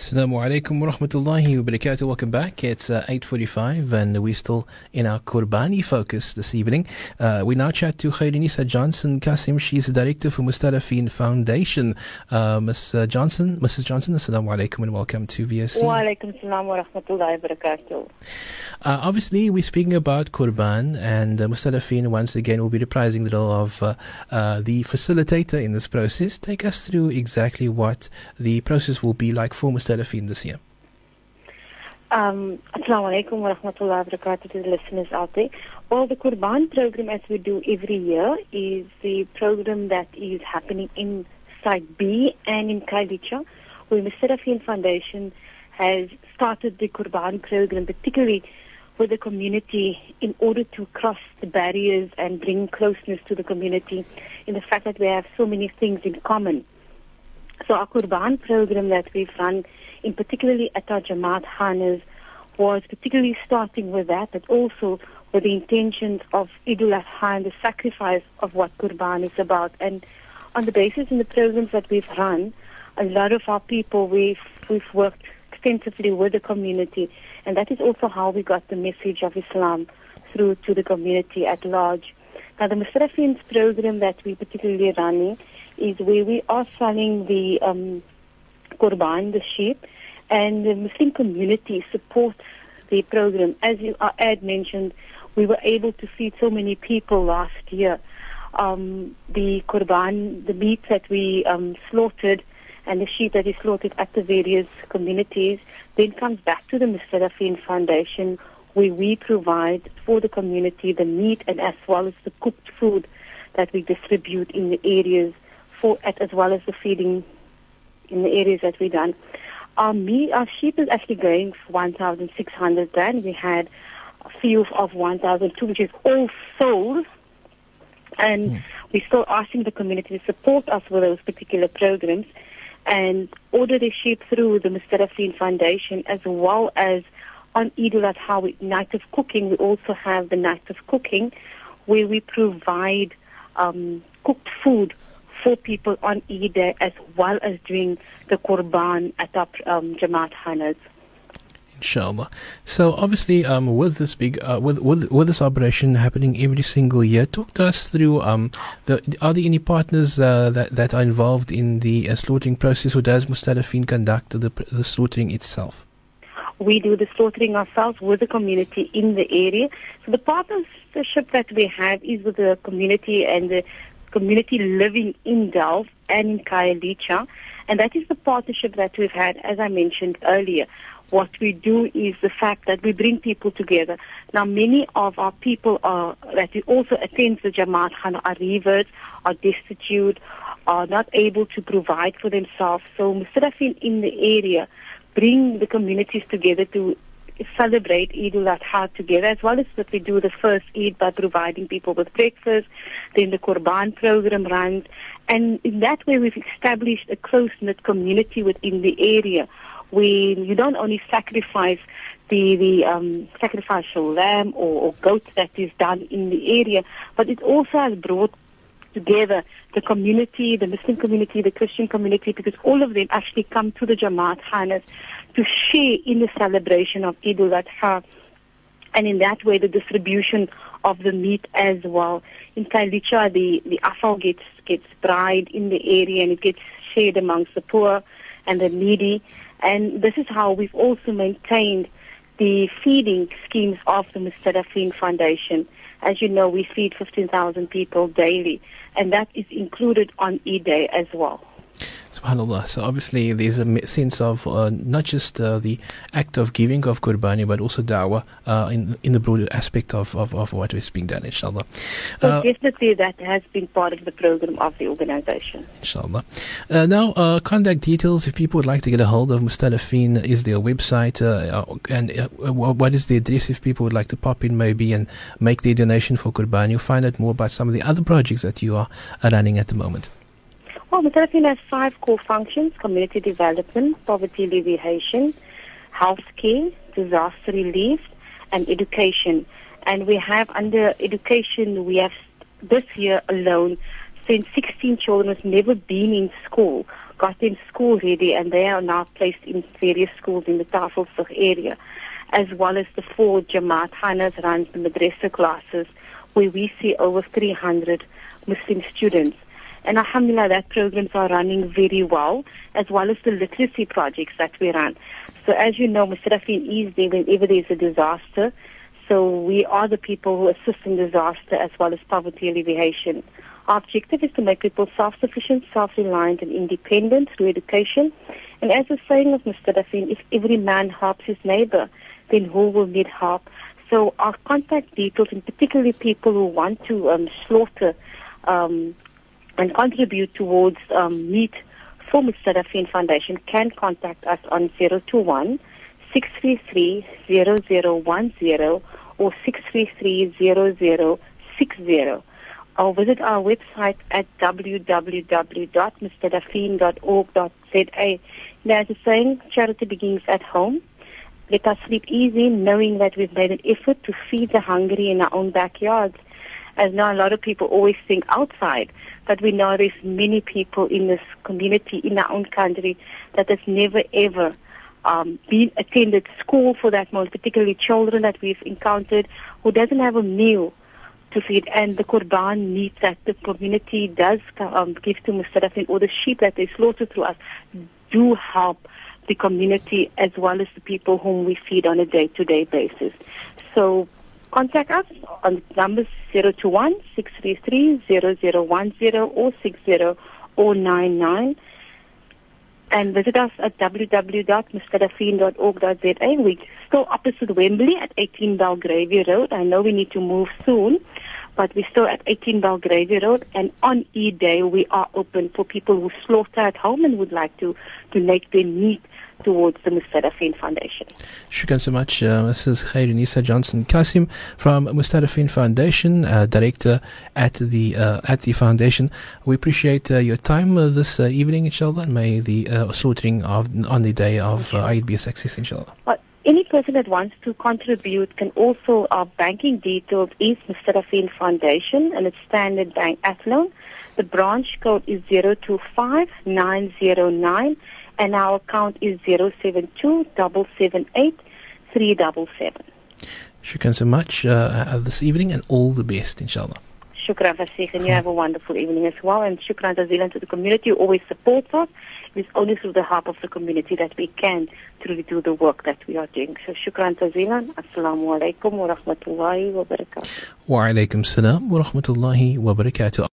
Assalamu alaikum wa rahmatullahi wa barakatuh. Welcome back. It's uh, 8.45 and we're still in our Qurbani focus this evening. Uh, we now chat to Khairinisa Johnson Kasim. She's the director for Mustadafin Foundation. Uh, Ms. Uh, Johnson, Mrs. Johnson, assalamu alaikum and welcome to VOC. Wa alaikum salam wa rahmatullahi wa barakatuh. Uh, obviously, we're speaking about Qurban, and uh, Mustadafin once again will be reprising the role of uh, uh, the facilitator in this process. Take us through exactly what the process will be like for Mustadafin this year. Um, Assalamu alaikum wa rahmatullahi wa barakatuh to the listeners out there. Well, the Qurban program, as we do every year, is the program that is happening in Site B and in Khayelitsha, where the Serafin Foundation has started the Qurban program, particularly with the community in order to cross the barriers and bring closeness to the community in the fact that we have so many things in common. So our Qurban program that we've run, in particularly at our Jamaat Khanas, was particularly starting with that, but also with the intentions of Idul Adha and the sacrifice of what Qurban is about. And on the basis in the programs that we've run, a lot of our people, we've, we've worked extensively with the community, and that is also how we got the message of Islam through to the community at large. Now, the Mustadafins program that we particularly running is where we are selling the um, Qurban, the sheep, and the Muslim community supports the program. As you, ad mentioned, we were able to feed so many people last year. Um, the Qurban, the meat that we um, slaughtered, and the sheep that is slaughtered at the various communities, then comes back to the Mustadafin Foundation, where we provide for the community the meat and as well as the cooked food that we distribute in the areas for as well as the feeding in the areas that we done. Our meat, our sheep is actually going for 1,600 rand. We had a few of 1,002, which is all sold. And mm. we're still asking the community to support us with those particular programs and order the sheep through the Mustadafin Foundation as well as on Idul Adha Night of Cooking. We also have the Night of Cooking where we provide um, cooked food for people on Eid as well as doing the Qurban at our um, Jamaat Khanas. Inshallah. So obviously, um, with this big, uh, with, with with this operation happening every single year, talk to us through. Um, the are there any partners uh, that that are involved in the uh, slaughtering process, or does Mustadafin conduct the the slaughtering itself? We do the slaughtering ourselves with the community in the area. So the partnership that we have is with the community and the community living in Delft and in Khayelitsha. And that is the partnership that we've had, as I mentioned earlier. What we do is the fact that we bring people together. Now, many of our people are, that also attend the Jamaat Khana are reverts, are destitute, are not able to provide for themselves. So Mustadafin in the area bring the communities together to celebrate Eid al-Adha together, as well as that we do the first Eid by providing people with breakfast. Then the Qurban program runs. And in that way, we've established a close-knit community within the area where you don't only sacrifice the, the um, sacrificial lamb or, or goat that is done in the area, but it also has brought together the community, the Muslim community, the Christian community, because all of them actually come to the Jamaat Khanas to share in the celebration of Eid al-Adha. And in that way, the distribution of the meat as well. In Khayelitsha, the, the afal gets, gets dried in the area and it gets shared amongst the poor and the needy. And this is how we've also maintained the feeding schemes of the Mustadafin Foundation. As you know, we feed 15,000 people daily, and that is included on E-Day as well. SubhanAllah. So obviously there's a sense of uh, not just uh, the act of giving of Qurbani, but also da'wah uh, in, in the broader aspect of, of, of what is being done, inshallah. So uh, definitely that has been part of the program of the organization. Inshallah. Uh, now, uh, contact details, if people would like to get a hold of Mustadafin, is their a website? and what is the address if people would like to pop in maybe and make their donation for Qurbani? You'll find out more about some of the other projects that you are running at the moment. Well, Mustadafin has five core functions, community development, poverty alleviation, healthcare, disaster relief, and education. And we have under education, we have this year alone sent 16 children who've never been in school, got them school ready, and they are now placed in various schools in the Tafelsig area, as well as the four Jamaat Khanas runs the madrasa classes, where we see over 300 Muslim students. And alhamdulillah, that programs are running very well, as well as the literacy projects that we run. So as you know, Mustadafin is there whenever there's a disaster. So we are the people who assist in disaster as well as poverty alleviation. Our objective is to make people self-sufficient, self-reliant and independent through education. And as the saying of Mustadafin, if every man helps his neighbor, then who will need help? So our contact details, and particularly people who want to um, slaughter um, and contribute towards um, meat for Mustadafin Foundation can contact us on 021 633 0010 or 633 or visit our website at www.mustadafin.org.za. Now, as a saying, charity begins at home. Let us sleep easy knowing that we've made an effort to feed the hungry in our own backyards. As now a lot of people always think outside, but we know there's many people in this community, in our own country, that has never ever um, been attended school for that month, particularly children that we've encountered who doesn't have a meal to feed. And the Qurban meat that the community does um, give to Mustadafin or the sheep that they slaughter through us do help the community as well as the people whom we feed on a day-to-day basis. So contact us on numbers 021 633 0010 or 60099 and visit us at www.mustadafin.org.za. We're still opposite Wembley at 18 Belgravia Road. I know we need to move soon, but we're still at 18 Belgravia Road. And on E-Day, we are open for people who slaughter at home and would like to donate their meat towards the Mustadafin Foundation. Shukran so much, uh, Mrs. Khairunisa Johnson Kasim from Mustadafin Foundation, uh, Director at the uh, at the foundation. We appreciate uh, your time uh, this uh, evening, inshallah, and may the slaughtering of, on the day of uh, Eid be a success, inshallah. But any person that wants to contribute can also, our banking details is Mustadafin Foundation, and it's Standard Bank Athlone. The branch code is 025909 and our account is 072 Shukran so much uh, uh, this evening and all the best, inshallah. Shukran, Fasih, and you have a wonderful evening as well. And shukran jazilan to the community who always supports us. It is only through the help of the community that we can truly do the work that we are doing. So shukran jazilan. Assalamu alaikum wa rahmatullahi wa barakatuh. Wa alaikum salam wa rahmatullahi wa barakatuh.